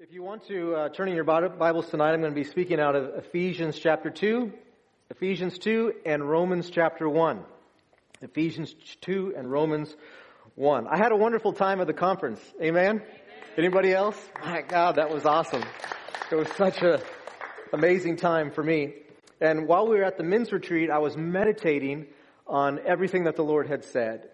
If you want to uh, turn in your Bibles tonight, I'm going to be speaking out of Ephesians chapter 2, Ephesians 2, and Romans chapter 1. Ephesians 2 and Romans 1. I had a wonderful time at the conference. Amen? Amen. Anybody else? My God, that was awesome. It was such a amazing time for me. And while we were at the men's retreat, I was meditating on everything that the Lord had said.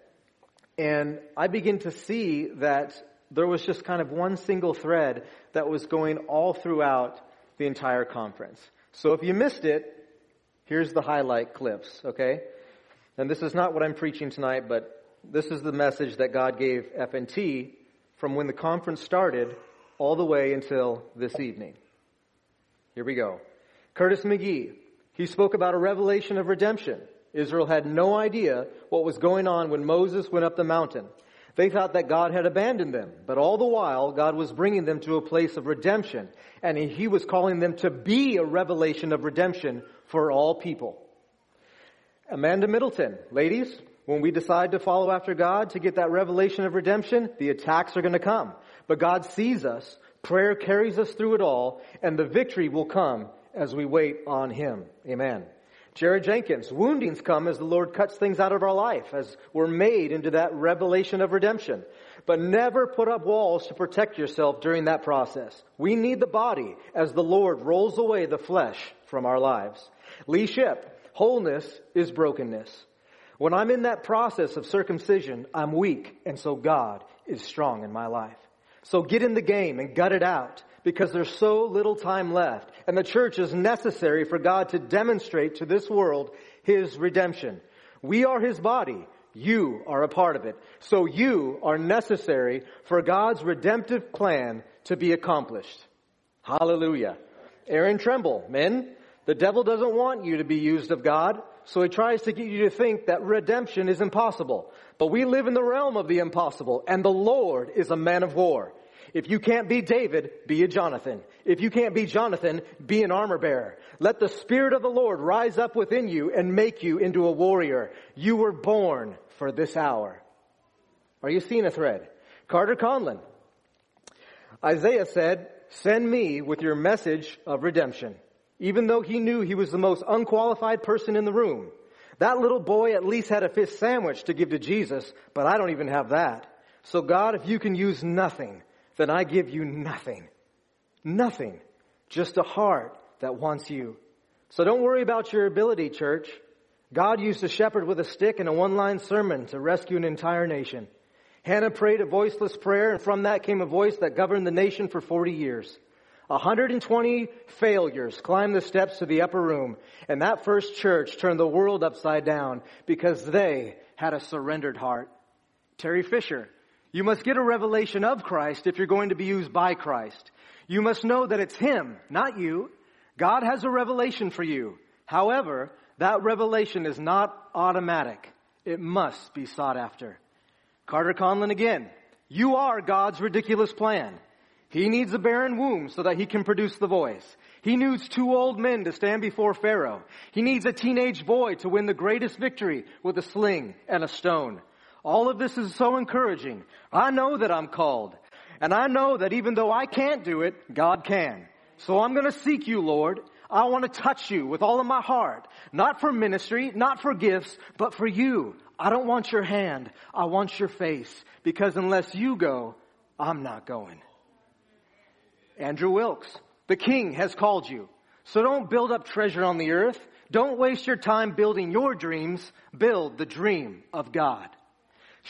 And I begin to see that there was just kind of one single thread that was going all throughout the entire conference. So if you missed it, here's the highlight clips, okay? And this is not what I'm preaching tonight, but this is the message that God gave FNT from when the conference started all the way until this evening. Here we go. Curtis McGee, he spoke about a revelation of redemption. Israel had no idea what was going on when Moses went up the mountain. They thought that God had abandoned them, but all the while, God was bringing them to a place of redemption, and He was calling them to be a revelation of redemption for all people. Amanda Middleton, ladies, when we decide to follow after God to get that revelation of redemption, the attacks are going to come. But God sees us, prayer carries us through it all, and the victory will come as we wait on Him. Amen. Jared Jenkins, woundings come as the Lord cuts things out of our life, as we're made into that revelation of redemption. But never put up walls to protect yourself during that process. We need the body as the Lord rolls away the flesh from our lives. Lee Ship, wholeness is brokenness. When I'm in that process of circumcision, I'm weak, and so God is strong in my life. So get in the game and gut it out because there's so little time left. And the church is necessary for God to demonstrate to this world His redemption. We are His body. You are a part of it. So you are necessary for God's redemptive plan to be accomplished. Hallelujah. Aaron Tremble, men, the devil doesn't want you to be used of God, so he tries to get you to think that redemption is impossible. But we live in the realm of the impossible, and the Lord is a man of war. If you can't be David, be a Jonathan. If you can't be Jonathan, be an armor bearer. Let the Spirit of the Lord rise up within you and make you into a warrior. You were born for this hour. Are you seeing a thread? Carter Conlon. Isaiah said, send me with your message of redemption. Even though he knew he was the most unqualified person in the room. That little boy at least had a fish sandwich to give to Jesus, but I don't even have that. So God, if you can use nothing, then I give you nothing. Nothing. Just a heart that wants you. So don't worry about your ability, church. God used a shepherd with a stick and a one-line sermon to rescue an entire nation. Hannah prayed a voiceless prayer, and from that came a voice that governed the nation for 40 years. 120 failures climbed the steps to the upper room, and that first church turned the world upside down because they had a surrendered heart. Terry Fisher you must get a revelation of Christ if you're going to be used by Christ. You must know that it's Him, not you. God has a revelation for you. However, that revelation is not automatic. It must be sought after. Carter Conlon again. You are God's ridiculous plan. He needs a barren womb so that he can produce the voice. He needs two old men to stand before Pharaoh. He needs a teenage boy to win the greatest victory with a sling and a stone. All of this is so encouraging. I know that I'm called. And I know that even though I can't do it, God can. So I'm going to seek you, Lord. I want to touch you with all of my heart. Not for ministry, not for gifts, but for you. I don't want your hand. I want your face. Because unless you go, I'm not going. Andrew Wilkes, the king has called you. So don't build up treasure on the earth. Don't waste your time building your dreams. Build the dream of God.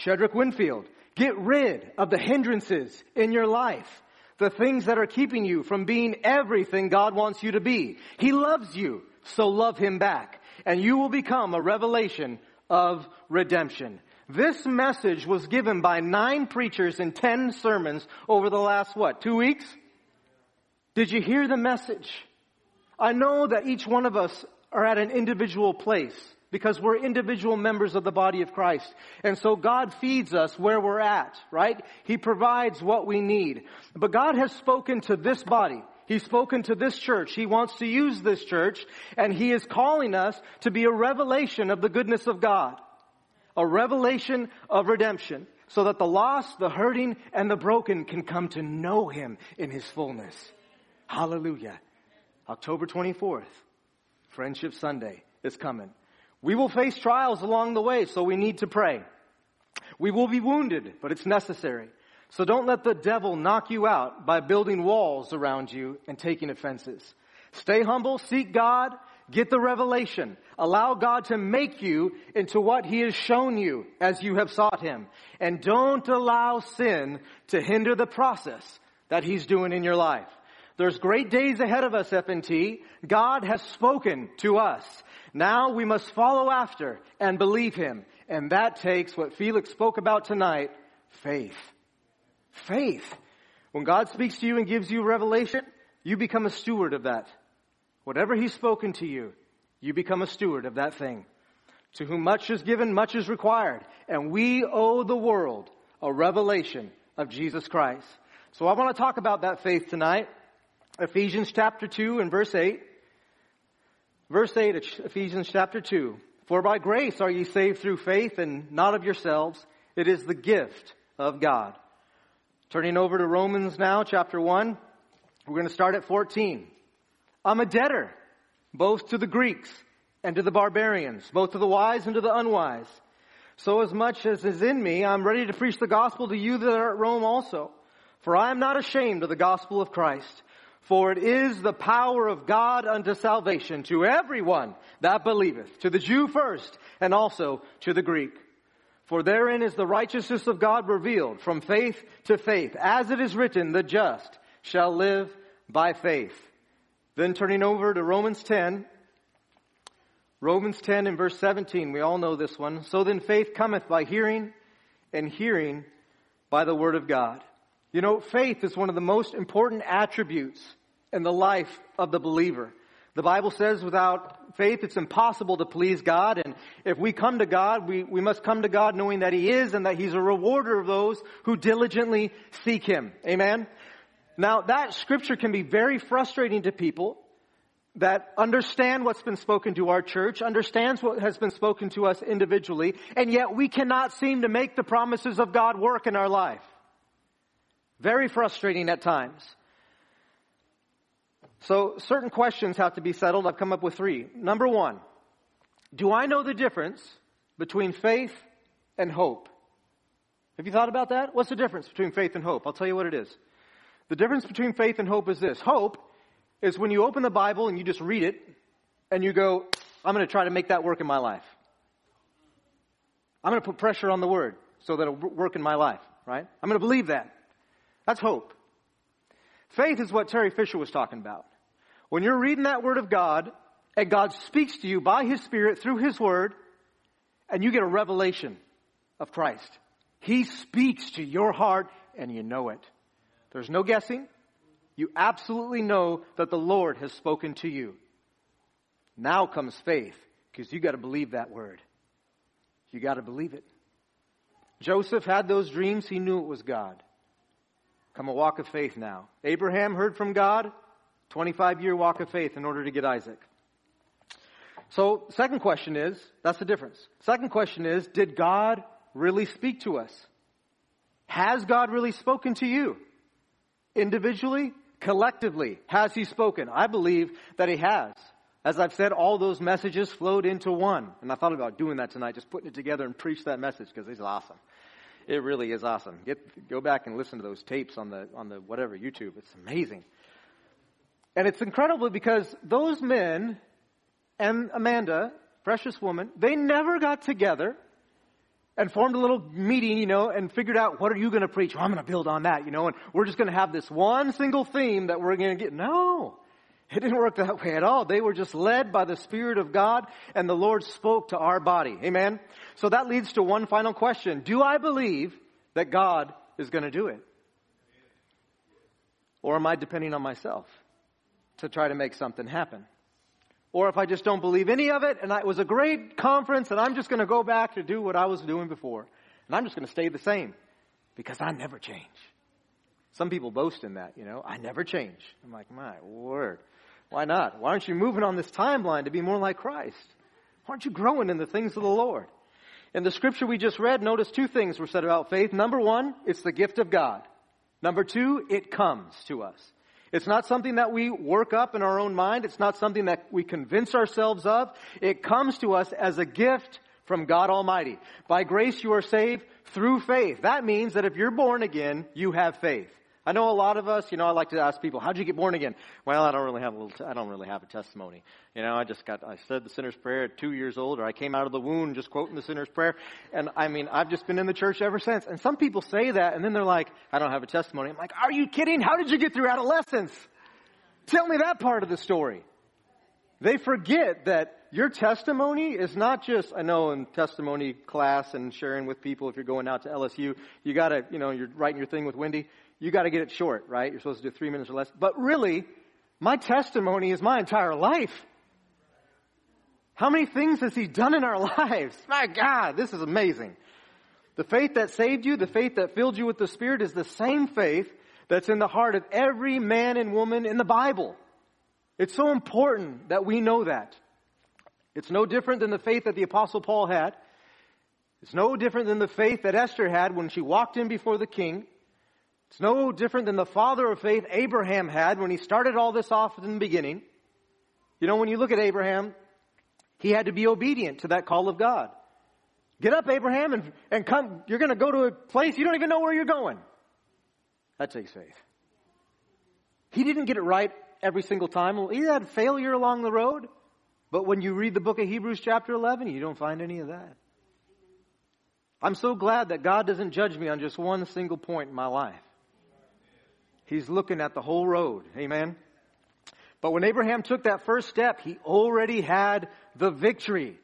Shedrick Winfield, get rid of the hindrances in your life. The things that are keeping you from being everything God wants you to be. He loves you, so love Him back. And you will become a revelation of redemption. This message was given by nine preachers in ten sermons over the last, what, two weeks? Did you hear the message? I know that each one of us are at an individual place because we're individual members of the body of Christ. And so God feeds us where we're at, right? He provides what we need. But God has spoken to this body. He's spoken to this church. He wants to use this church and He is calling us to be a revelation of the goodness of God. A revelation of redemption. so that the lost, the hurting, and the broken can come to know him in his fullness. Hallelujah. October 24th, Friendship Sunday is coming. We will face trials along the way, so we need to pray. We will be wounded, but it's necessary. So don't let the devil knock you out by building walls around you and taking offenses. Stay humble, seek God, get the revelation. Allow God to make you into what He has shown you as you have sought Him. And don't allow sin to hinder the process that He's doing in your life. There's great days ahead of us, FNT. God has spoken to us. Now we must follow after and believe Him. And that takes what Felix spoke about tonight, faith. Faith. When God speaks to you and gives you revelation, you become a steward of that. Whatever He's spoken to you, you become a steward of that thing. To whom much is given, much is required. And we owe the world a revelation of Jesus Christ. So I want to talk about that faith tonight. Ephesians chapter 2 and verse 8. Verse 8 of Ephesians chapter 2. For by grace are ye saved through faith and not of yourselves. It is the gift of God. Turning over to Romans now, chapter 1. We're going to start at 14. I'm a debtor, both to the Greeks and to the barbarians, both to the wise and to the unwise. So as much as is in me, I'm ready to preach the gospel to you that are at Rome also. For I am not ashamed of the gospel of Christ. For it is the power of God unto salvation to everyone that believeth, to the Jew first, and also to the Greek. For therein is the righteousness of God revealed from faith to faith, as it is written, the just shall live by faith. Then turning over to Romans 10, Romans 10 and verse 17, we all know this one. So then faith cometh by hearing, and hearing by the word of God. You know, faith is one of the most important attributes in the life of the believer. The Bible says without faith it's impossible to please God, and if we come to God, we, we must come to God knowing that He is and that He's a rewarder of those who diligently seek Him. Amen? Now, that scripture can be very frustrating to people that understand what's been spoken to our church, understands what has been spoken to us individually, and yet we cannot seem to make the promises of God work in our life. Very frustrating at times. So certain questions have to be settled. I've come up with three. Number one, do I know the difference between faith and hope? Have you thought about that? What's the difference between faith and hope? I'll tell you what it is. The difference between faith and hope is this. Hope is when you open the Bible and you just read it and you go, I'm going to try to make that work in my life. I'm going to put pressure on the word so that it'll work in my life, right? I'm going to believe that. That's hope. Faith is what Terry Fisher was talking about. When you're reading that word of God and God speaks to you by his spirit through his word and you get a revelation of Christ. He speaks to your heart and you know it. There's no guessing. You absolutely know that the Lord has spoken to you. Now comes faith because you got to believe that word. You got to believe it. Joseph had those dreams. He knew it was God. Come a walk of faith now. Abraham heard from God. 25 year walk of faith in order to get Isaac. So, second question is, that's the difference. Second question is, did God really speak to us? Has God really spoken to you? Individually, collectively, has He spoken? I believe that He has. As I've said, all those messages flowed into one. And I thought about doing that tonight, just putting it together and preach that message because it's awesome. It really is awesome. Get, go back and listen to those tapes on the, on the whatever, YouTube. It's amazing. And it's incredible because those men and Amanda, precious woman, they never got together and formed a little meeting, you know, and figured out what are you going to preach? Well, I'm going to build on that, you know, and we're just going to have this one single theme that we're going to get. No. It didn't work that way at all. They were just led by the Spirit of God and the Lord spoke to our body. Amen. So that leads to one final question. Do I believe that God is going to do it? Or am I depending on myself to try to make something happen? Or if I just don't believe any of it and it was a great conference and I'm just going to go back to do what I was doing before and I'm just going to stay the same because I never change. Some people boast in that, you know, I never change. I'm like, my word. Why not? Why aren't you moving on this timeline to be more like Christ? Why aren't you growing in the things of the Lord? In the scripture we just read, notice two things were said about faith. Number one, it's the gift of God. Number two, it comes to us. It's not something that we work up in our own mind. It's not something that we convince ourselves of. It comes to us as a gift from God Almighty. By grace you are saved through faith. That means that if you're born again, you have faith. I know a lot of us, you know, I like to ask people, how'd you get born again? Well, I don't really have a little, t- I don't really have a testimony. You know, I just got, I said the sinner's prayer at two years old, or I came out of the womb just quoting the sinner's prayer. And I mean, I've just been in the church ever since. And some people say that, and then they're like, I don't have a testimony. I'm like, are you kidding? How did you get through adolescence? Tell me that part of the story. They forget that your testimony is not just, I know in testimony class and sharing with people, if you're going out to LSU, you gotta, you know, you're writing your thing with Wendy, you gotta get it short, right? You're supposed to do three minutes or less. But really, my testimony is my entire life. How many things has He done in our lives? My God, this is amazing. The faith that saved you, the faith that filled you with the Spirit is the same faith that's in the heart of every man and woman in the Bible. It's so important that we know that. It's no different than the faith that the apostle Paul had. It's no different than the faith that Esther had when she walked in before the king. It's no different than the father of faith Abraham had when he started all this off in the beginning. You know, when you look at Abraham, he had to be obedient to that call of God. Get up, Abraham, and, and come. You're going to go to a place you don't even know where you're going. That takes faith. He didn't get it right every single time. He had failure along the road. But when you read the book of Hebrews chapter 11, you don't find any of that. I'm so glad that God doesn't judge me on just one single point in my life. He's looking at the whole road. Amen. But when Abraham took that first step, he already had the victory.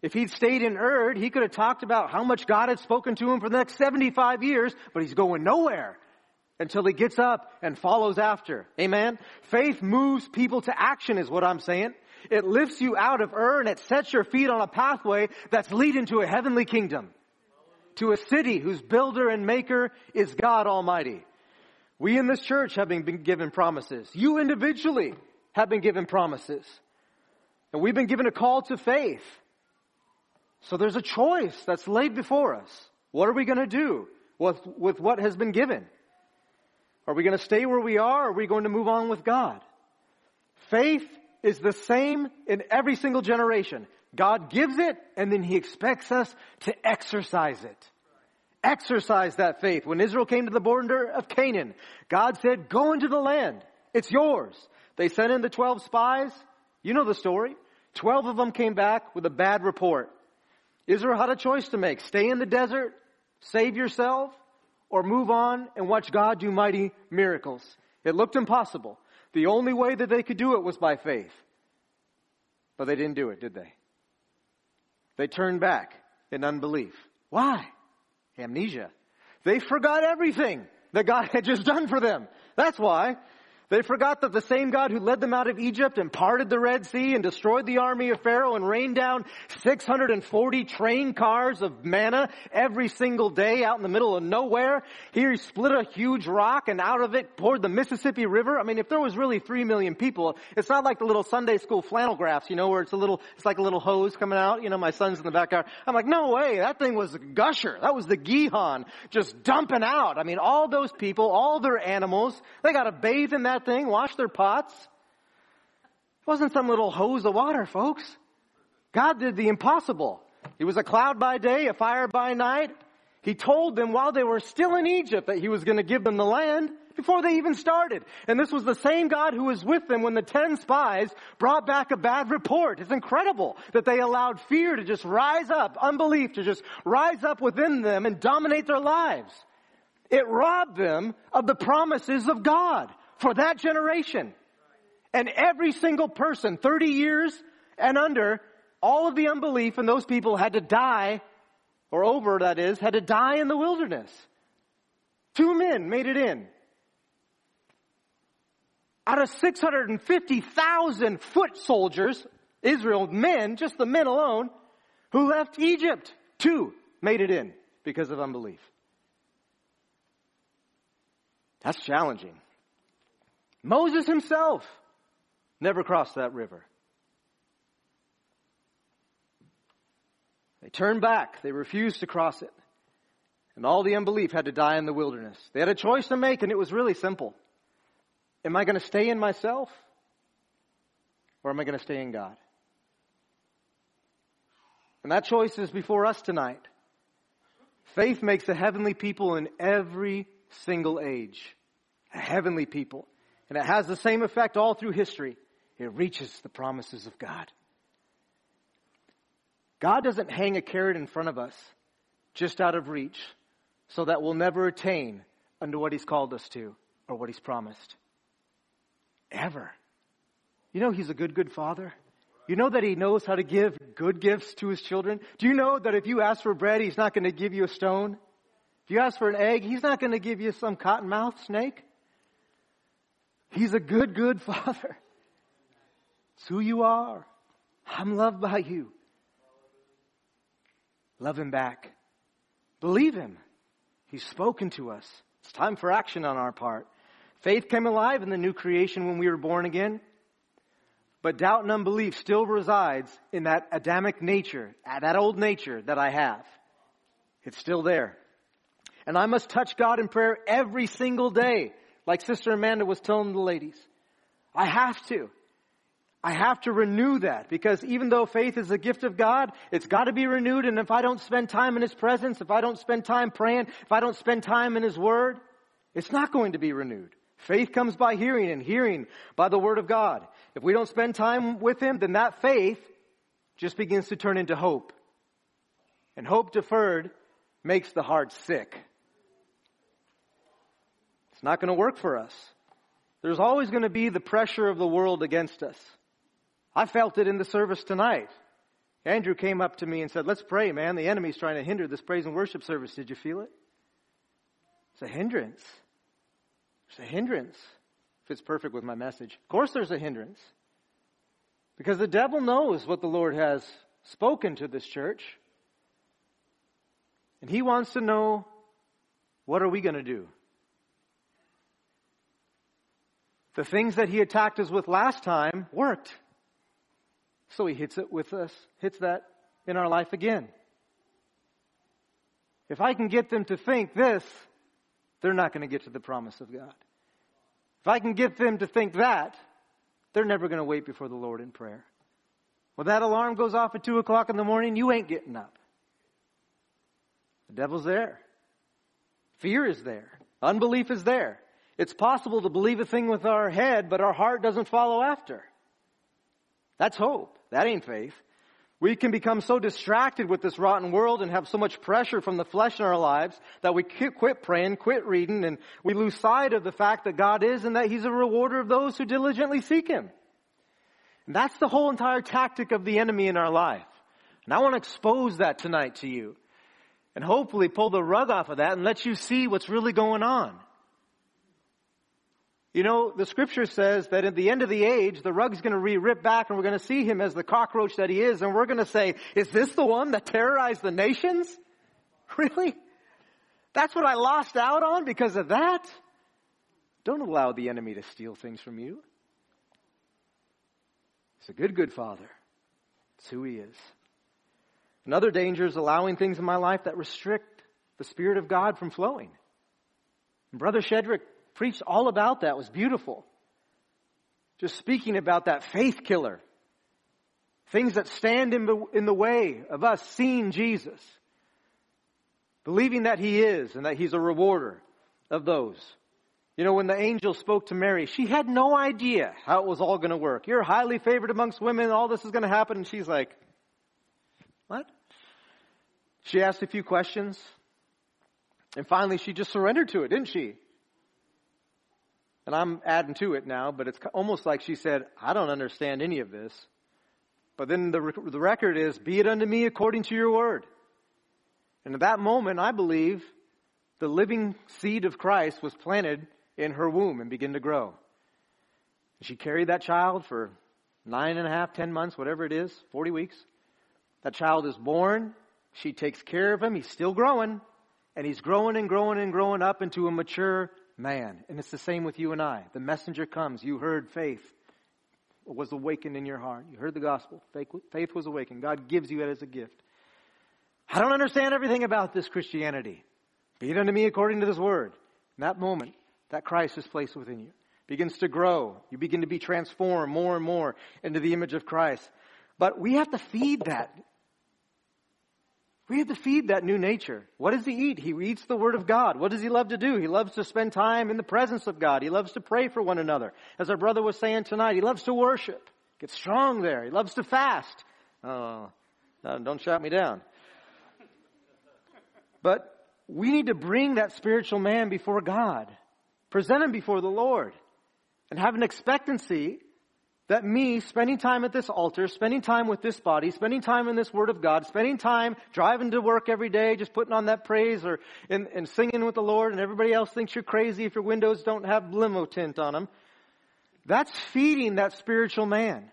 If he'd stayed in Ur, he could have talked about how much God had spoken to him for the next 75 years, but he's going nowhere until he gets up and follows after. Amen? Faith moves people to action is what I'm saying. It lifts you out of Ur and it sets your feet on a pathway that's leading to a heavenly kingdom. To a city whose builder and maker is God Almighty. We in this church have been given promises. You individually have been given promises. And we've been given a call to faith. So there's a choice that's laid before us. What are we going to do with, with what has been given? Are we going to stay where we are or are we going to move on with God? Faith is the same in every single generation. God gives it and then He expects us to exercise it. Exercise that faith. When Israel came to the border of Canaan, God said, go into the land. It's yours. They sent in the 12 spies. You know the story. 12 of them came back with a bad report. Israel had a choice to make. Stay in the desert, save yourself, or move on and watch God do mighty miracles. It looked impossible. The only way that they could do it was by faith. But they didn't do it, did they? They turned back in unbelief. Why? Amnesia. They forgot everything that God had just done for them. That's why. They forgot that the same God who led them out of Egypt and parted the Red Sea and destroyed the army of Pharaoh and rained down 640 train cars of manna every single day out in the middle of nowhere. Here he split a huge rock and out of it poured the Mississippi River. I mean, if there was really three million people, it's not like the little Sunday school flannel graphs, you know, where it's a little, it's like a little hose coming out. You know, my son's in the backyard. I'm like, no way, that thing was a gusher. That was the Gihon just dumping out. I mean, all those people, all their animals, they got to bathe in that thing, wash their pots. It wasn't some little hose of water, folks. God did the impossible. He was a cloud by day, a fire by night. He told them while they were still in Egypt that he was going to give them the land before they even started. And this was the same God who was with them when the ten spies brought back a bad report. It's incredible that they allowed fear to just rise up, unbelief to just rise up within them and dominate their lives. It robbed them of the promises of God for that generation. And every single person, 30 years and under, all of the unbelief and those people had to die, or over that is, had to die in the wilderness. Two men made it in. Out of 650,000 foot soldiers, Israel men, just the men alone, who left Egypt, two made it in because of unbelief. That's challenging. Moses himself never crossed that river. They turned back. They refused to cross it. And all the unbelief had to die in the wilderness. They had a choice to make, and it was really simple. Am I going to stay in myself? Or am I going to stay in God? And that choice is before us tonight. Faith makes a heavenly people in every single age. A heavenly people. And it has the same effect all through history. It reaches the promises of God. God doesn't hang a carrot in front of us just out of reach so that we'll never attain unto what He's called us to or what He's promised. Ever. You know He's a good, good Father? You know that He knows how to give good gifts to His children? Do you know that if you ask for bread, He's not going to give you a stone? If you ask for an egg, He's not going to give you some cottonmouth snake. He's a good, good Father. It's who you are. I'm loved by you. Love Him back. Believe Him. He's spoken to us. It's time for action on our part. Faith came alive in the new creation when we were born again. But doubt and unbelief still resides in that Adamic nature, uh, that old nature that I have. It's still there. And I must touch God in prayer every single day, like Sister Amanda was telling the ladies. I have to. I have to renew that because even though faith is a gift of God, it's got to be renewed. And if I don't spend time in His presence, if I don't spend time praying, if I don't spend time in His Word, it's not going to be renewed. Faith comes by hearing and hearing by the Word of God. If we don't spend time with Him, then that faith just begins to turn into hope. And hope deferred makes the heart sick. It's not going to work for us. There's always going to be the pressure of the world against us. I felt it in the service tonight. Andrew came up to me and said, Let's pray, man. The enemy's trying to hinder this praise and worship service. Did you feel it? It's a hindrance. It's a hindrance. Fits perfect with my message. Of course, there's a hindrance. Because the devil knows what the Lord has spoken to this church. And he wants to know what are we going to do? The things that he attacked us with last time worked. So he hits it with us, hits that in our life again. If I can get them to think this, they're not going to get to the promise of God. If I can get them to think that, they're never going to wait before the Lord in prayer. When that alarm goes off at 2 o'clock in the morning, you ain't getting up. The devil's there. Fear is there. Unbelief is there. It's possible to believe a thing with our head, but our heart doesn't follow after. That's hope. That ain't faith. We can become so distracted with this rotten world and have so much pressure from the flesh in our lives that we quit praying, quit reading, and we lose sight of the fact that God is and that He's a rewarder of those who diligently seek Him. And that's the whole entire tactic of the enemy in our life. And I want to expose that tonight to you. And hopefully pull the rug off of that and let you see what's really going on. You know, the scripture says that at the end of the age, the rug's going to be ripped back and we're going to see him as the cockroach that he is and we're going to say, is this the one that terrorized the nations? Really? That's what I lost out on because of that? Don't allow the enemy to steal things from you. He's a good, good father. It's who he is. Another danger is allowing things in my life that restrict the Spirit of God from flowing. Brother Shedrick preached all about that. It was beautiful. Just speaking about that faith killer. Things that stand in the, in the way of us seeing Jesus. Believing that He is and that He's a rewarder of those. You know, when the angel spoke to Mary, she had no idea how it was all going to work. You're highly favored amongst women, all this is going to happen. And she's like, what? She asked a few questions. And finally, she just surrendered to it, didn't she? And I'm adding to it now, but it's almost like she said, I don't understand any of this. But then the, the record is, be it unto me according to your word. And at that moment, I believe the living seed of Christ was planted in her womb and began to grow. She carried that child for nine and a half, ten months, whatever it is, 40 weeks. That child is born. She takes care of him. He's still growing. And he's growing and growing and growing up into a mature man. And it's the same with you and I. The messenger comes. You heard faith was awakened in your heart. You heard the gospel. Faith was awakened. God gives you it as a gift. I don't understand everything about this Christianity. Be it unto me according to this word. In that moment, that Christ is placed within you. Begins to grow. You begin to be transformed more and more into the image of Christ. But we have to feed that. We have to feed that new nature. What does he eat? He eats the Word of God. What does he love to do? He loves to spend time in the presence of God. He loves to pray for one another. As our brother was saying tonight, he loves to worship. Get strong there. He loves to fast. Oh, uh, don't shout me down. But we need to bring that spiritual man before God, present him before the Lord, and have an expectancy that me spending time at this altar, spending time with this body, spending time in this Word of God, spending time driving to work every day, just putting on that praise or and, and singing with the Lord, and everybody else thinks you're crazy if your windows don't have limo tint on them. That's feeding that spiritual man.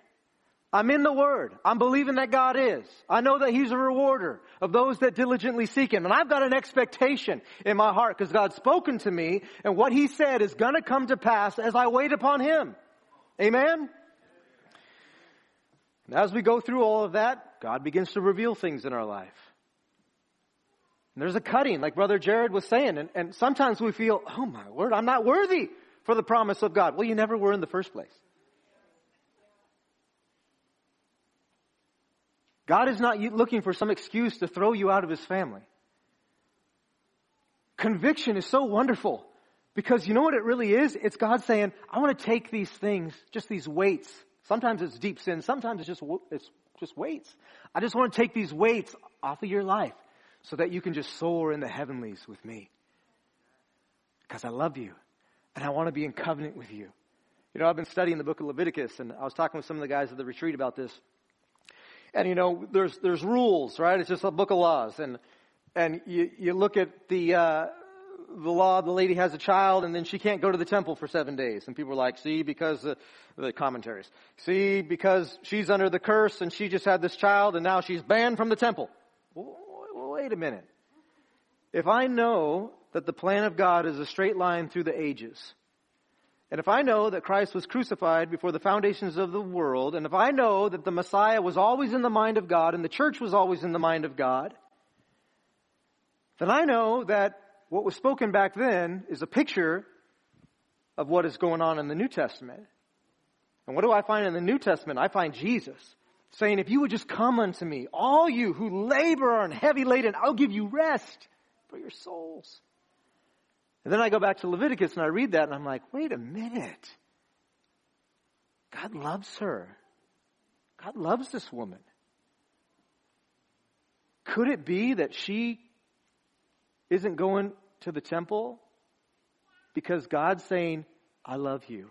I'm in the Word. I'm believing that God is. I know that He's a rewarder of those that diligently seek Him. And I've got an expectation in my heart because God's spoken to me and what He said is gonna come to pass as I wait upon Him. Amen? And as we go through all of that, God begins to reveal things in our life. And there's a cutting, like Brother Jared was saying, and, and sometimes we feel, oh my word, I'm not worthy for the promise of God. Well, you never were in the first place. God is not looking for some excuse to throw you out of his family. Conviction is so wonderful because you know what it really is? It's God saying, I want to take these things, just these weights. Sometimes it's deep sin. Sometimes it's just, it's just weights. I just want to take these weights off of your life so that you can just soar in the heavenlies with me. Because I love you and I want to be in covenant with you. You know, I've been studying the book of Leviticus and I was talking with some of the guys at the retreat about this. And you know, there's, there's rules, right? It's just a book of laws. And, and you, you look at the, uh, the law, the lady has a child and then she can't go to the temple for seven days. And people are like, see, because the, the commentaries. See, because she's under the curse and she just had this child and now she's banned from the temple. Wait a minute. If I know that the plan of God is a straight line through the ages, and if I know that Christ was crucified before the foundations of the world, and if I know that the Messiah was always in the mind of God and the church was always in the mind of God, then I know that what was spoken back then is a picture of what is going on in the New Testament. And what do I find in the New Testament? I find Jesus saying, if you would just come unto me, all you who labor and heavy laden, I'll give you rest for your souls. And then I go back to Leviticus and I read that and I'm like, wait a minute. God loves her. God loves this woman. Could it be that she isn't going to the temple because God's saying, I love you.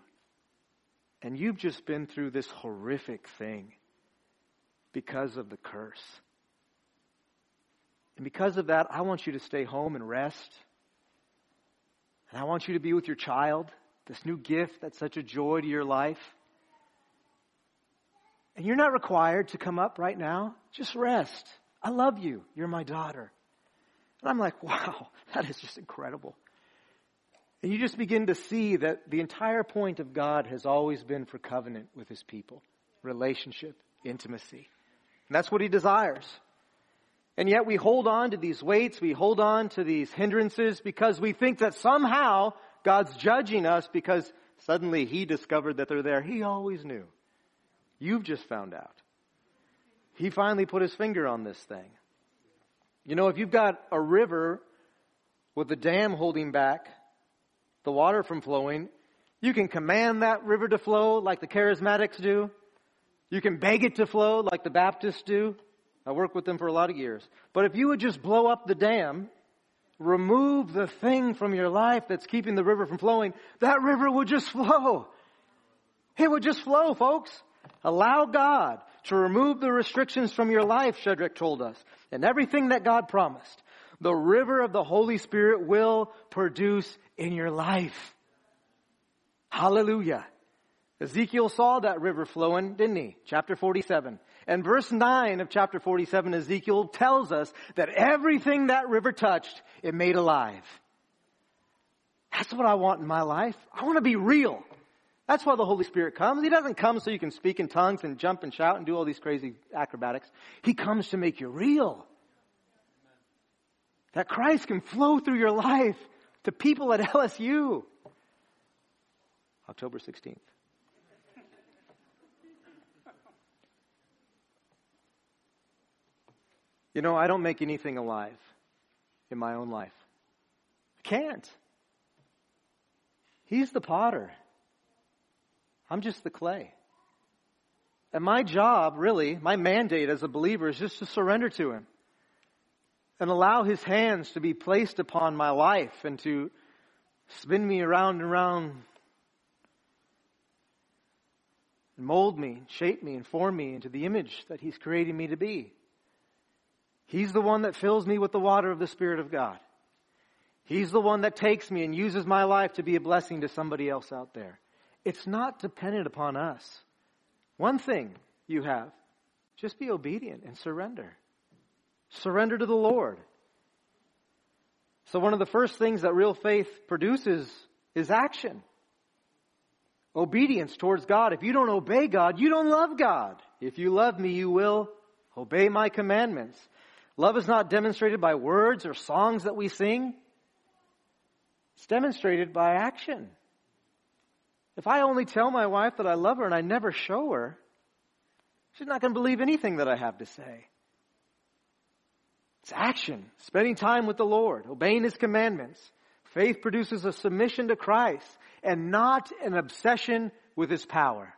And you've just been through this horrific thing because of the curse. And because of that, I want you to stay home and rest. And I want you to be with your child, this new gift that's such a joy to your life. And you're not required to come up right now. Just rest. I love you. You're my daughter. And I'm like, wow, that is just incredible. And you just begin to see that the entire point of God has always been for covenant with his people, relationship, intimacy. And that's what he desires. And yet we hold on to these weights, we hold on to these hindrances because we think that somehow God's judging us because suddenly He discovered that they're there. He always knew. You've just found out. He finally put His finger on this thing. You know, if you've got a river with a dam holding back the water from flowing, you can command that river to flow like the charismatics do. You can beg it to flow like the Baptists do. I worked with them for a lot of years. But if you would just blow up the dam, remove the thing from your life that's keeping the river from flowing, that river would just flow. It would just flow, folks. Allow God to remove the restrictions from your life, Shedrick told us, and everything that God promised. The river of the Holy Spirit will produce in your life. Hallelujah. Ezekiel saw that river flowing, didn't he? Chapter 47. And verse 9 of chapter 47, Ezekiel tells us that everything that river touched, it made alive. That's what I want in my life. I want to be real. That's why the Holy Spirit comes. He doesn't come so you can speak in tongues and jump and shout and do all these crazy acrobatics. He comes to make you real. That Christ can flow through your life to people at LSU. October 16th. You know, I don't make anything alive in my own life. I can't. He's the potter. I'm just the clay. And my job, really, my mandate as a believer is just to surrender to Him and allow His hands to be placed upon my life and to spin me around and around and mold me, shape me, and form me into the image that He's creating me to be. He's the one that fills me with the water of the Spirit of God. He's the one that takes me and uses my life to be a blessing to somebody else out there. It's not dependent upon us. One thing you have just be obedient and surrender. Surrender to the Lord. So, one of the first things that real faith produces is action. Obedience towards God. If you don't obey God, you don't love God. If you love me, you will obey my commandments. Love is not demonstrated by words or songs that we sing. It's demonstrated by action. If I only tell my wife that I love her and I never show her, she's not going to believe anything that I have to say. It's action, spending time with the Lord, obeying His commandments. Faith produces a submission to Christ and not an obsession with His power.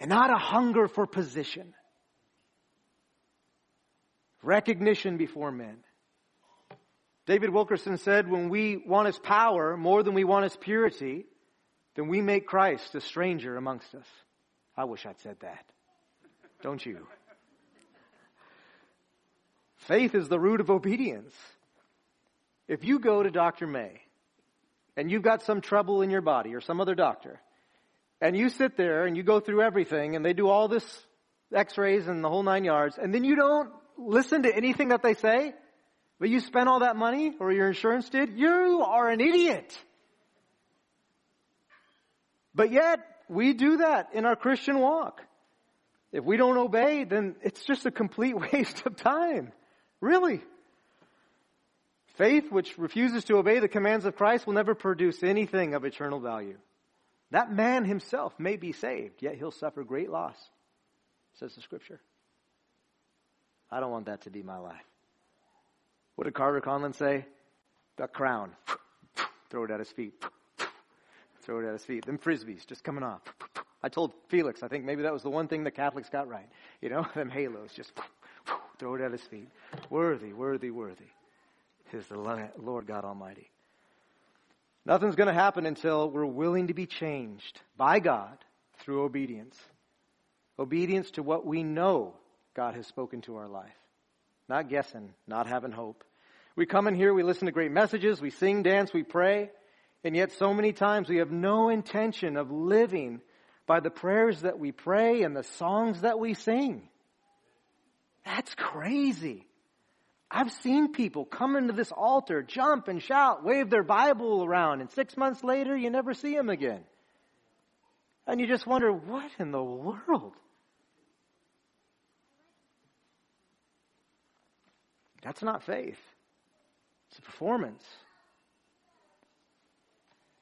And not a hunger for position. Recognition before men. David Wilkerson said, when we want his power more than we want his purity, then we make Christ a stranger amongst us. I wish I'd said that. Don't you? Faith is the root of obedience. If you go to Dr. May and you've got some trouble in your body or some other doctor, and you sit there and you go through everything and they do all this x-rays and the whole nine yards, and then you don't listen to anything that they say, but you spent all that money, or your insurance did, you are an idiot. But yet, we do that in our Christian walk. If we don't obey, then it's just a complete waste of time. Really. Faith which refuses to obey the commands of Christ will never produce anything of eternal value. That man himself may be saved, yet he'll suffer great loss, says the scripture. I don't want that to be my life. What did Carter Conlon say? The crown. Throw it at his feet. Throw it at his feet. Them frisbees just coming off. I told Felix, I think maybe that was the one thing the Catholics got right. You know, them halos just throw it at his feet. Worthy, worthy, worthy is the Lord God Almighty. Nothing's going to happen until we're willing to be changed by God through obedience. Obedience to what we know God has spoken to our life. Not guessing, not having hope. We come in here, we listen to great messages, we sing, dance, we pray, and yet so many times we have no intention of living by the prayers that we pray and the songs that we sing. That's crazy. I've seen people come into this altar, jump and shout, wave their Bible around, and six months later you never see them again. And you just wonder, what in the world? That's not faith. It's a performance.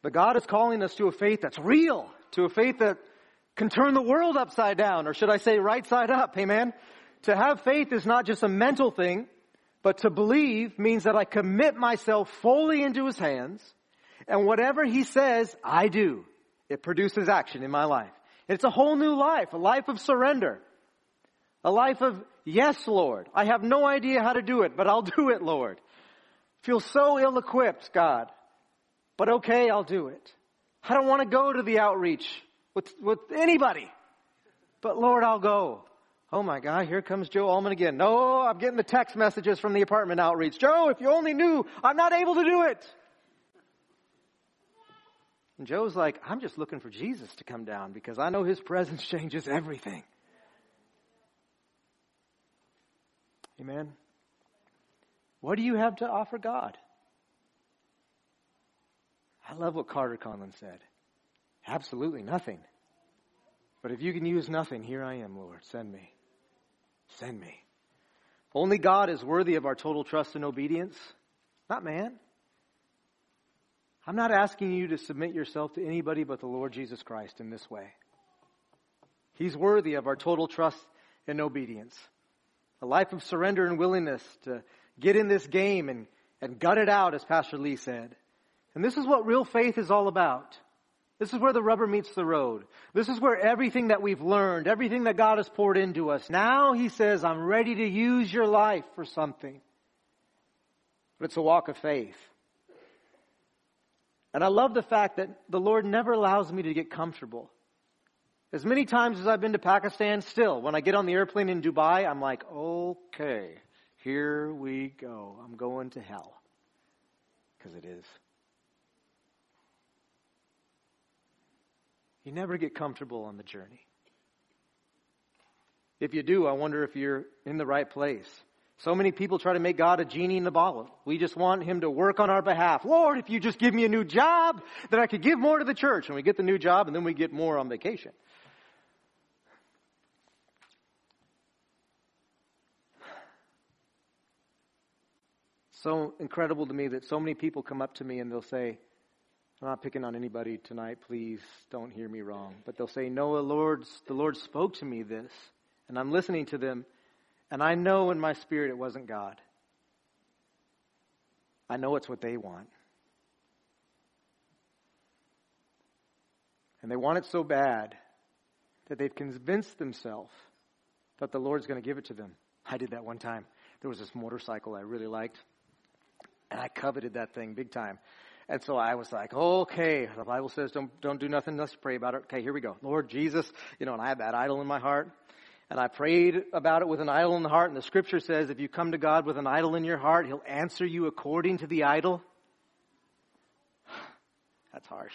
But God is calling us to a faith that's real, to a faith that can turn the world upside down, or should I say right side up, amen? To have faith is not just a mental thing, but to believe means that I commit myself fully into His hands, and whatever He says, I do. It produces action in my life. It's a whole new life, a life of surrender. A life of, yes, Lord. I have no idea how to do it, but I'll do it, Lord. Feel so ill equipped, God. But okay, I'll do it. I don't want to go to the outreach with, with anybody. But Lord, I'll go. Oh my God, here comes Joe Allman again. No, I'm getting the text messages from the apartment outreach. Joe, if you only knew, I'm not able to do it. And Joe's like, I'm just looking for Jesus to come down because I know his presence changes everything. Amen. What do you have to offer God? I love what Carter Conlon said. Absolutely nothing. But if you can use nothing, here I am, Lord. Send me. Send me. Only God is worthy of our total trust and obedience, not man. I'm not asking you to submit yourself to anybody but the Lord Jesus Christ in this way. He's worthy of our total trust and obedience. A life of surrender and willingness to get in this game and, and gut it out, as Pastor Lee said. And this is what real faith is all about. This is where the rubber meets the road. This is where everything that we've learned, everything that God has poured into us, now He says, I'm ready to use your life for something. But it's a walk of faith. And I love the fact that the Lord never allows me to get comfortable. As many times as I've been to Pakistan, still, when I get on the airplane in Dubai, I'm like, okay, here we go. I'm going to hell. Because it is. You never get comfortable on the journey. If you do, I wonder if you're in the right place. So many people try to make God a genie in the bottle. We just want Him to work on our behalf. Lord, if you just give me a new job, then I could give more to the church. And we get the new job and then we get more on vacation. So incredible to me that so many people come up to me and they'll say, I'm not picking on anybody tonight, please don't hear me wrong. But they'll say, No, the Lord's, the Lord spoke to me this, and I'm listening to them, and I know in my spirit it wasn't God. I know it's what they want. And they want it so bad that they've convinced themselves that the Lord's going to give it to them. I did that one time. There was this motorcycle I really liked, and I coveted that thing big time. And so I was like, okay, the Bible says don't, don't do nothing, let's pray about it. Okay, here we go. Lord Jesus, you know, and I had that idol in my heart. And I prayed about it with an idol in the heart. And the scripture says if you come to God with an idol in your heart, He'll answer you according to the idol. That's harsh.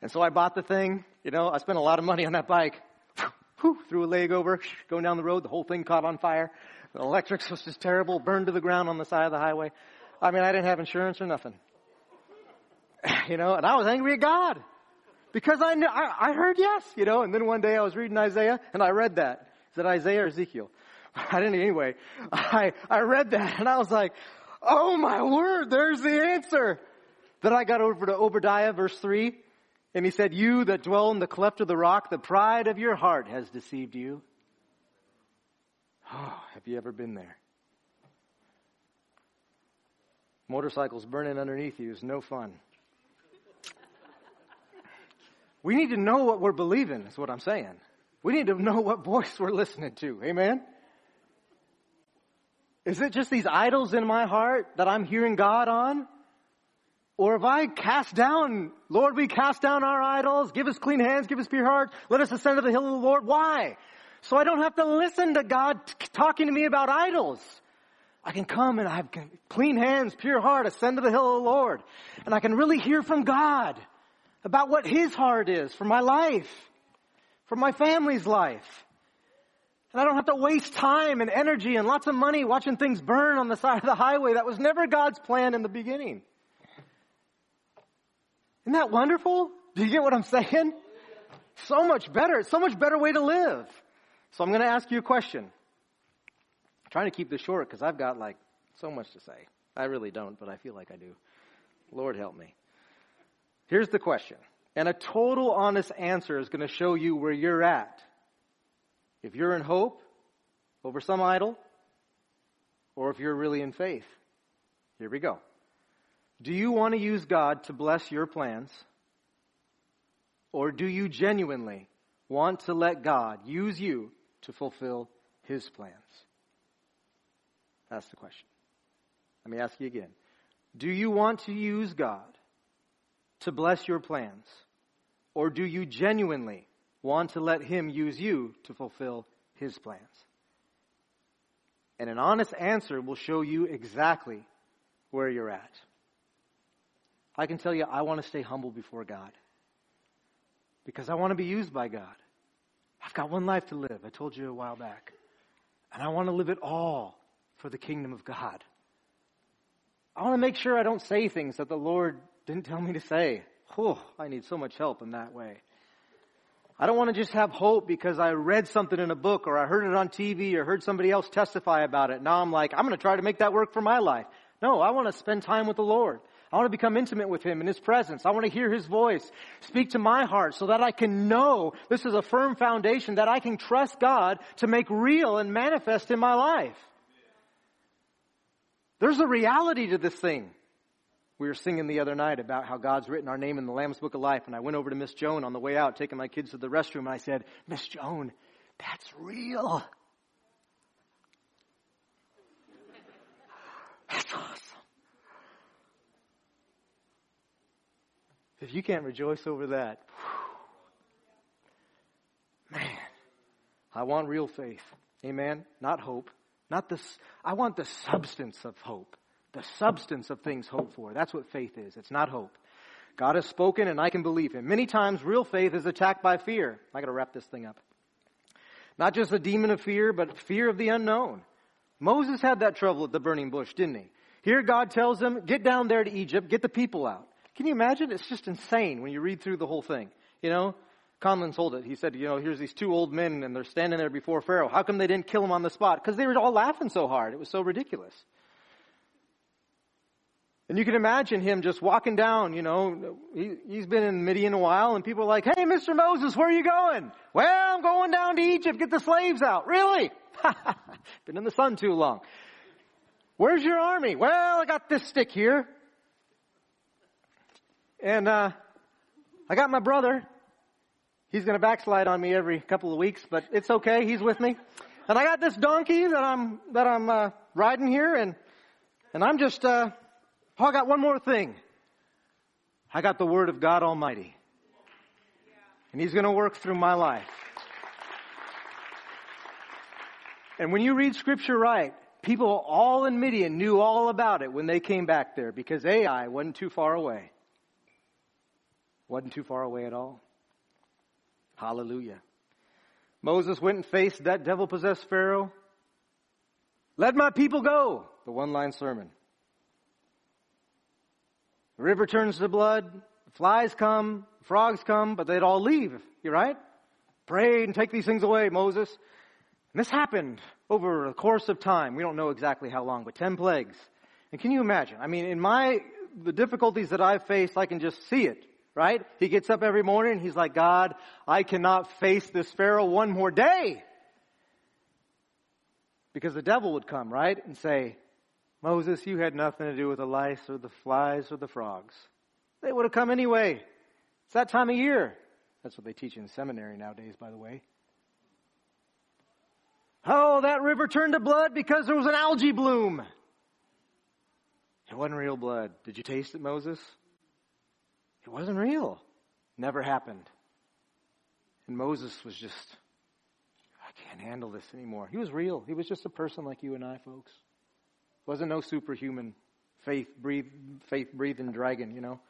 And so I bought the thing. You know, I spent a lot of money on that bike. Threw a leg over, going down the road. The whole thing caught on fire. The electrics was just terrible, burned to the ground on the side of the highway. I mean, I didn't have insurance or nothing. you know, and I was angry at God because I, knew, I, I heard yes, you know, and then one day I was reading Isaiah and I read that. Is it Isaiah or Ezekiel? I didn't anyway. I, I read that and I was like, oh my word, there's the answer. Then I got over to Obadiah verse 3 and he said, you that dwell in the cleft of the rock, the pride of your heart has deceived you. Oh, have you ever been there? Motorcycles burning underneath you is no fun. We need to know what we're believing, is what I'm saying. We need to know what voice we're listening to. Amen? Is it just these idols in my heart that I'm hearing God on? Or have I cast down, Lord, we cast down our idols, give us clean hands, give us pure hearts, let us ascend to the hill of the Lord. Why? So I don't have to listen to God t- talking to me about idols. I can come and I have clean hands, pure heart, ascend to the hill of the Lord. And I can really hear from God about what His heart is for my life, for my family's life. And I don't have to waste time and energy and lots of money watching things burn on the side of the highway. That was never God's plan in the beginning. Isn't that wonderful? Do you get what I'm saying? So much better. It's so much better way to live. So I'm going to ask you a question. Trying to keep this short because I've got like so much to say. I really don't, but I feel like I do. Lord help me. Here's the question. And a total honest answer is going to show you where you're at. If you're in hope over some idol, or if you're really in faith. Here we go. Do you want to use God to bless your plans? Or do you genuinely want to let God use you to fulfill His plans? That's the question. Let me ask you again. Do you want to use God to bless your plans? Or do you genuinely want to let Him use you to fulfill His plans? And an honest answer will show you exactly where you're at. I can tell you, I want to stay humble before God because I want to be used by God. I've got one life to live, I told you a while back. And I want to live it all for the kingdom of God. I want to make sure I don't say things that the Lord didn't tell me to say. Oh, I need so much help in that way. I don't want to just have hope because I read something in a book or I heard it on TV or heard somebody else testify about it. Now I'm like, I'm going to try to make that work for my life. No, I want to spend time with the Lord. I want to become intimate with Him in His presence. I want to hear His voice speak to my heart so that I can know this is a firm foundation that I can trust God to make real and manifest in my life. There's a reality to this thing. We were singing the other night about how God's written our name in the Lamb's Book of Life, and I went over to Miss Joan on the way out, taking my kids to the restroom, and I said, Miss Joan, that's real. That's awesome. If you can't rejoice over that, whew, man, I want real faith. Amen. Not hope. Not this. I want the substance of hope the substance of things hoped for. That's what faith is. It's not hope. God has spoken and I can believe him. Many times real faith is attacked by fear. I gotta wrap this thing up. Not just a demon of fear, but fear of the unknown. Moses had that trouble at the burning bush, didn't he? Here God tells him, get down there to Egypt, get the people out. Can you imagine? It's just insane when you read through the whole thing. You know, Conlon told it. He said, you know, here's these two old men and they're standing there before Pharaoh. How come they didn't kill him on the spot? Because they were all laughing so hard. It was so ridiculous. And you can imagine him just walking down, you know, he, he's been in Midian a while and people are like, hey, Mr. Moses, where are you going? Well, I'm going down to Egypt, get the slaves out. Really? been in the sun too long. Where's your army? Well, I got this stick here. And, uh, I got my brother. He's gonna backslide on me every couple of weeks, but it's okay. He's with me. And I got this donkey that I'm, that I'm, uh, riding here and, and I'm just, uh, Oh, I got one more thing. I got the Word of God Almighty. And He's going to work through my life. And when you read Scripture right, people all in Midian knew all about it when they came back there because Ai wasn't too far away. Wasn't too far away at all. Hallelujah. Moses went and faced that devil possessed Pharaoh. Let my people go. The one line sermon. The river turns to blood, flies come, frogs come, but they'd all leave. You right? Pray and take these things away, Moses. And this happened over a course of time. We don't know exactly how long, but ten plagues. And can you imagine? I mean, in my, the difficulties that I've faced, I can just see it, right? He gets up every morning, he's like, God, I cannot face this Pharaoh one more day. Because the devil would come, right? And say, Moses, you had nothing to do with the lice or the flies or the frogs. They would have come anyway. It's that time of year. That's what they teach in seminary nowadays, by the way. Oh, that river turned to blood because there was an algae bloom. It wasn't real blood. Did you taste it, Moses? It wasn't real. Never happened. And Moses was just, I can't handle this anymore. He was real. He was just a person like you and I, folks. Wasn't no superhuman faith breathe, faith breathing dragon, you know.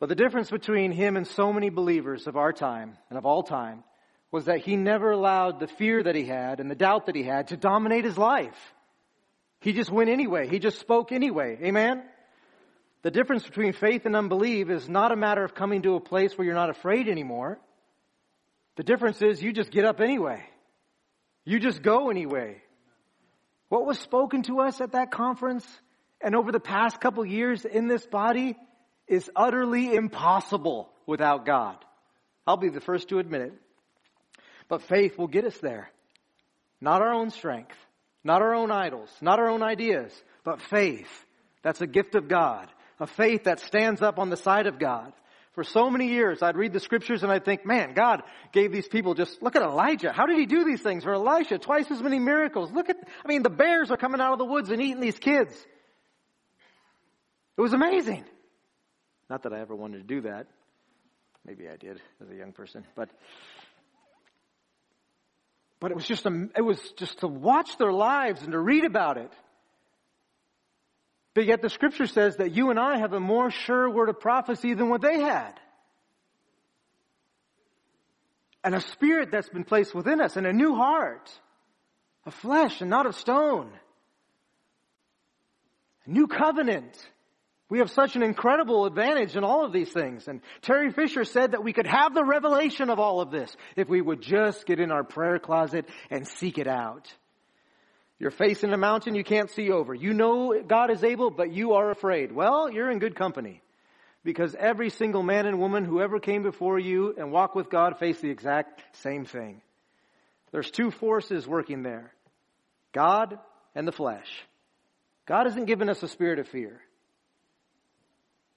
But the difference between him and so many believers of our time and of all time was that he never allowed the fear that he had and the doubt that he had to dominate his life. He just went anyway. He just spoke anyway. Amen? The difference between faith and unbelief is not a matter of coming to a place where you're not afraid anymore. The difference is you just get up anyway. You just go anyway. What was spoken to us at that conference and over the past couple years in this body is utterly impossible without God. I'll be the first to admit it. But faith will get us there. Not our own strength, not our own idols, not our own ideas, but faith. That's a gift of God. A faith that stands up on the side of God. For so many years, I'd read the scriptures and I'd think, man, God gave these people just, look at Elijah. How did he do these things? Or Elisha, twice as many miracles. Look at, I mean, the bears are coming out of the woods and eating these kids. It was amazing. Not that I ever wanted to do that. Maybe I did as a young person, but, but it was just, a, it was just to watch their lives and to read about it. But yet the scripture says that you and I have a more sure word of prophecy than what they had. And a spirit that's been placed within us and a new heart of flesh and not of stone. A new covenant. We have such an incredible advantage in all of these things. And Terry Fisher said that we could have the revelation of all of this if we would just get in our prayer closet and seek it out. You're facing a mountain you can't see over. You know God is able, but you are afraid. Well, you're in good company. Because every single man and woman who ever came before you and walked with God faced the exact same thing. There's two forces working there. God and the flesh. God hasn't given us a spirit of fear.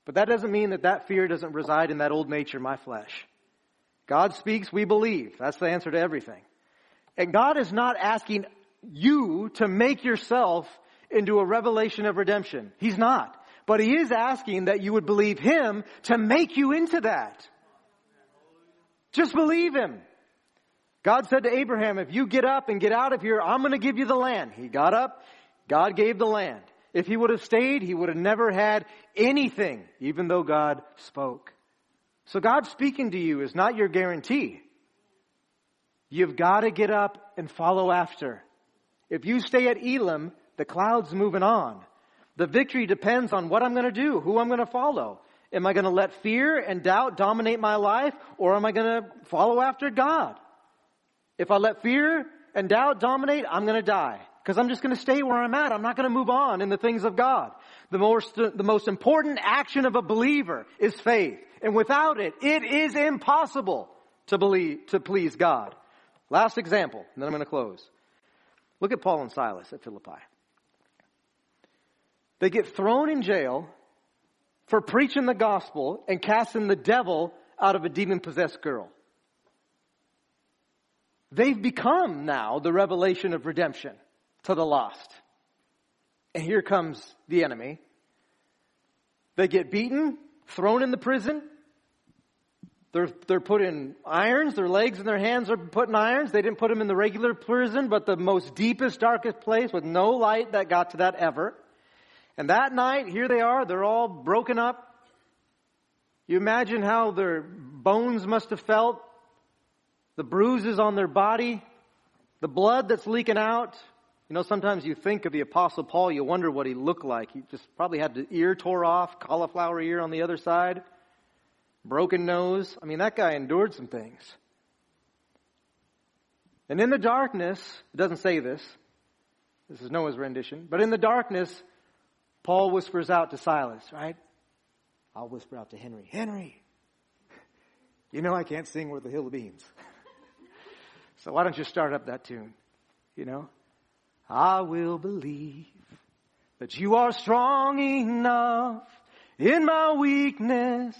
But that doesn't mean that that fear doesn't reside in that old nature, my flesh. God speaks, we believe. That's the answer to everything. And God is not asking you to make yourself into a revelation of redemption. He's not. But he is asking that you would believe him to make you into that. Just believe him. God said to Abraham, if you get up and get out of here, I'm going to give you the land. He got up. God gave the land. If he would have stayed, he would have never had anything, even though God spoke. So God speaking to you is not your guarantee. You've got to get up and follow after. If you stay at Elim, the cloud's moving on. The victory depends on what I'm going to do, who I'm going to follow. Am I going to let fear and doubt dominate my life, or am I going to follow after God? If I let fear and doubt dominate, I'm going to die. Because I'm just going to stay where I'm at. I'm not going to move on in the things of God. The most, the most important action of a believer is faith. And without it, it is impossible to believe, to please God. Last example, and then I'm going to close. Look at Paul and Silas at Philippi. They get thrown in jail for preaching the gospel and casting the devil out of a demon possessed girl. They've become now the revelation of redemption to the lost. And here comes the enemy. They get beaten, thrown in the prison, they're, they're put in irons. Their legs and their hands are put in irons. They didn't put them in the regular prison, but the most deepest, darkest place with no light that got to that ever. And that night, here they are. They're all broken up. You imagine how their bones must have felt, the bruises on their body, the blood that's leaking out. You know, sometimes you think of the Apostle Paul, you wonder what he looked like. He just probably had the ear tore off, cauliflower ear on the other side broken nose. I mean, that guy endured some things. And in the darkness, it doesn't say this. This is Noah's rendition. But in the darkness, Paul whispers out to Silas, right? I'll whisper out to Henry, Henry, you know I can't sing with the hill of beans. so why don't you start up that tune? You know? I will believe that you are strong enough in my weakness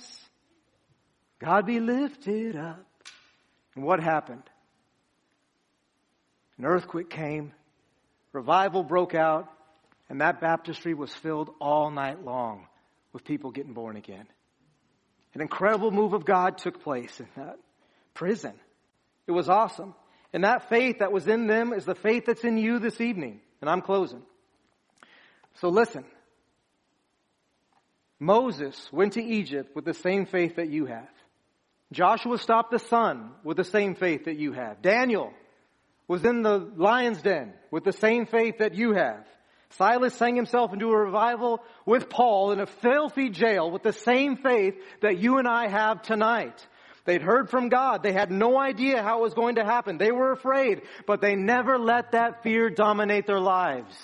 God be lifted up. And what happened? An earthquake came, revival broke out, and that baptistry was filled all night long with people getting born again. An incredible move of God took place in that prison. It was awesome. And that faith that was in them is the faith that's in you this evening. And I'm closing. So listen. Moses went to Egypt with the same faith that you have. Joshua stopped the sun with the same faith that you have. Daniel was in the lion's den with the same faith that you have. Silas sang himself into a revival with Paul in a filthy jail with the same faith that you and I have tonight. They'd heard from God. They had no idea how it was going to happen. They were afraid, but they never let that fear dominate their lives.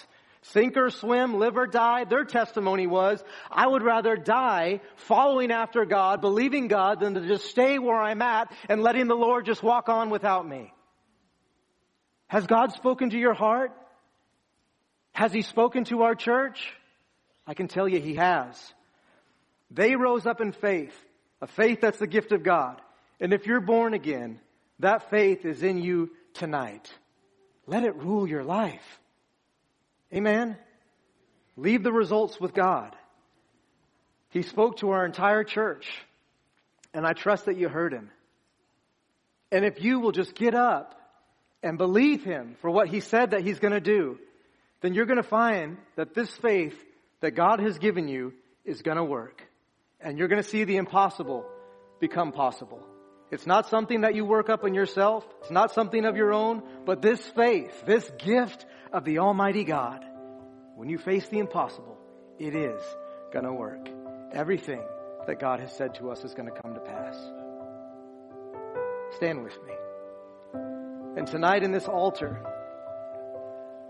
Sink or swim, live or die, their testimony was, I would rather die following after God, believing God, than to just stay where I'm at and letting the Lord just walk on without me. Has God spoken to your heart? Has He spoken to our church? I can tell you He has. They rose up in faith, a faith that's the gift of God. And if you're born again, that faith is in you tonight. Let it rule your life. Amen? Leave the results with God. He spoke to our entire church, and I trust that you heard him. And if you will just get up and believe him for what he said that he's going to do, then you're going to find that this faith that God has given you is going to work. And you're going to see the impossible become possible. It's not something that you work up in yourself. It's not something of your own, but this faith, this gift of the Almighty God, when you face the impossible, it is going to work. everything that God has said to us is going to come to pass. Stand with me. And tonight in this altar,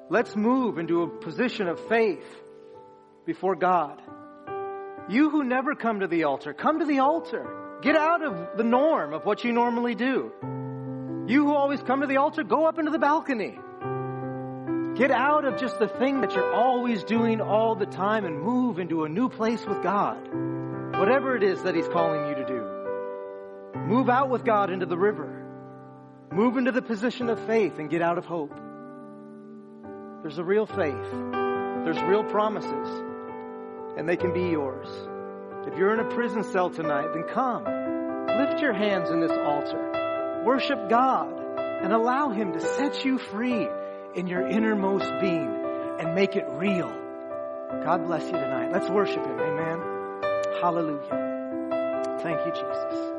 let's move into a position of faith before God. You who never come to the altar, come to the altar. Get out of the norm of what you normally do. You who always come to the altar, go up into the balcony. Get out of just the thing that you're always doing all the time and move into a new place with God. Whatever it is that He's calling you to do. Move out with God into the river. Move into the position of faith and get out of hope. There's a real faith. There's real promises. And they can be yours. If you're in a prison cell tonight, then come. Lift your hands in this altar. Worship God and allow Him to set you free in your innermost being and make it real. God bless you tonight. Let's worship Him. Amen. Hallelujah. Thank you, Jesus.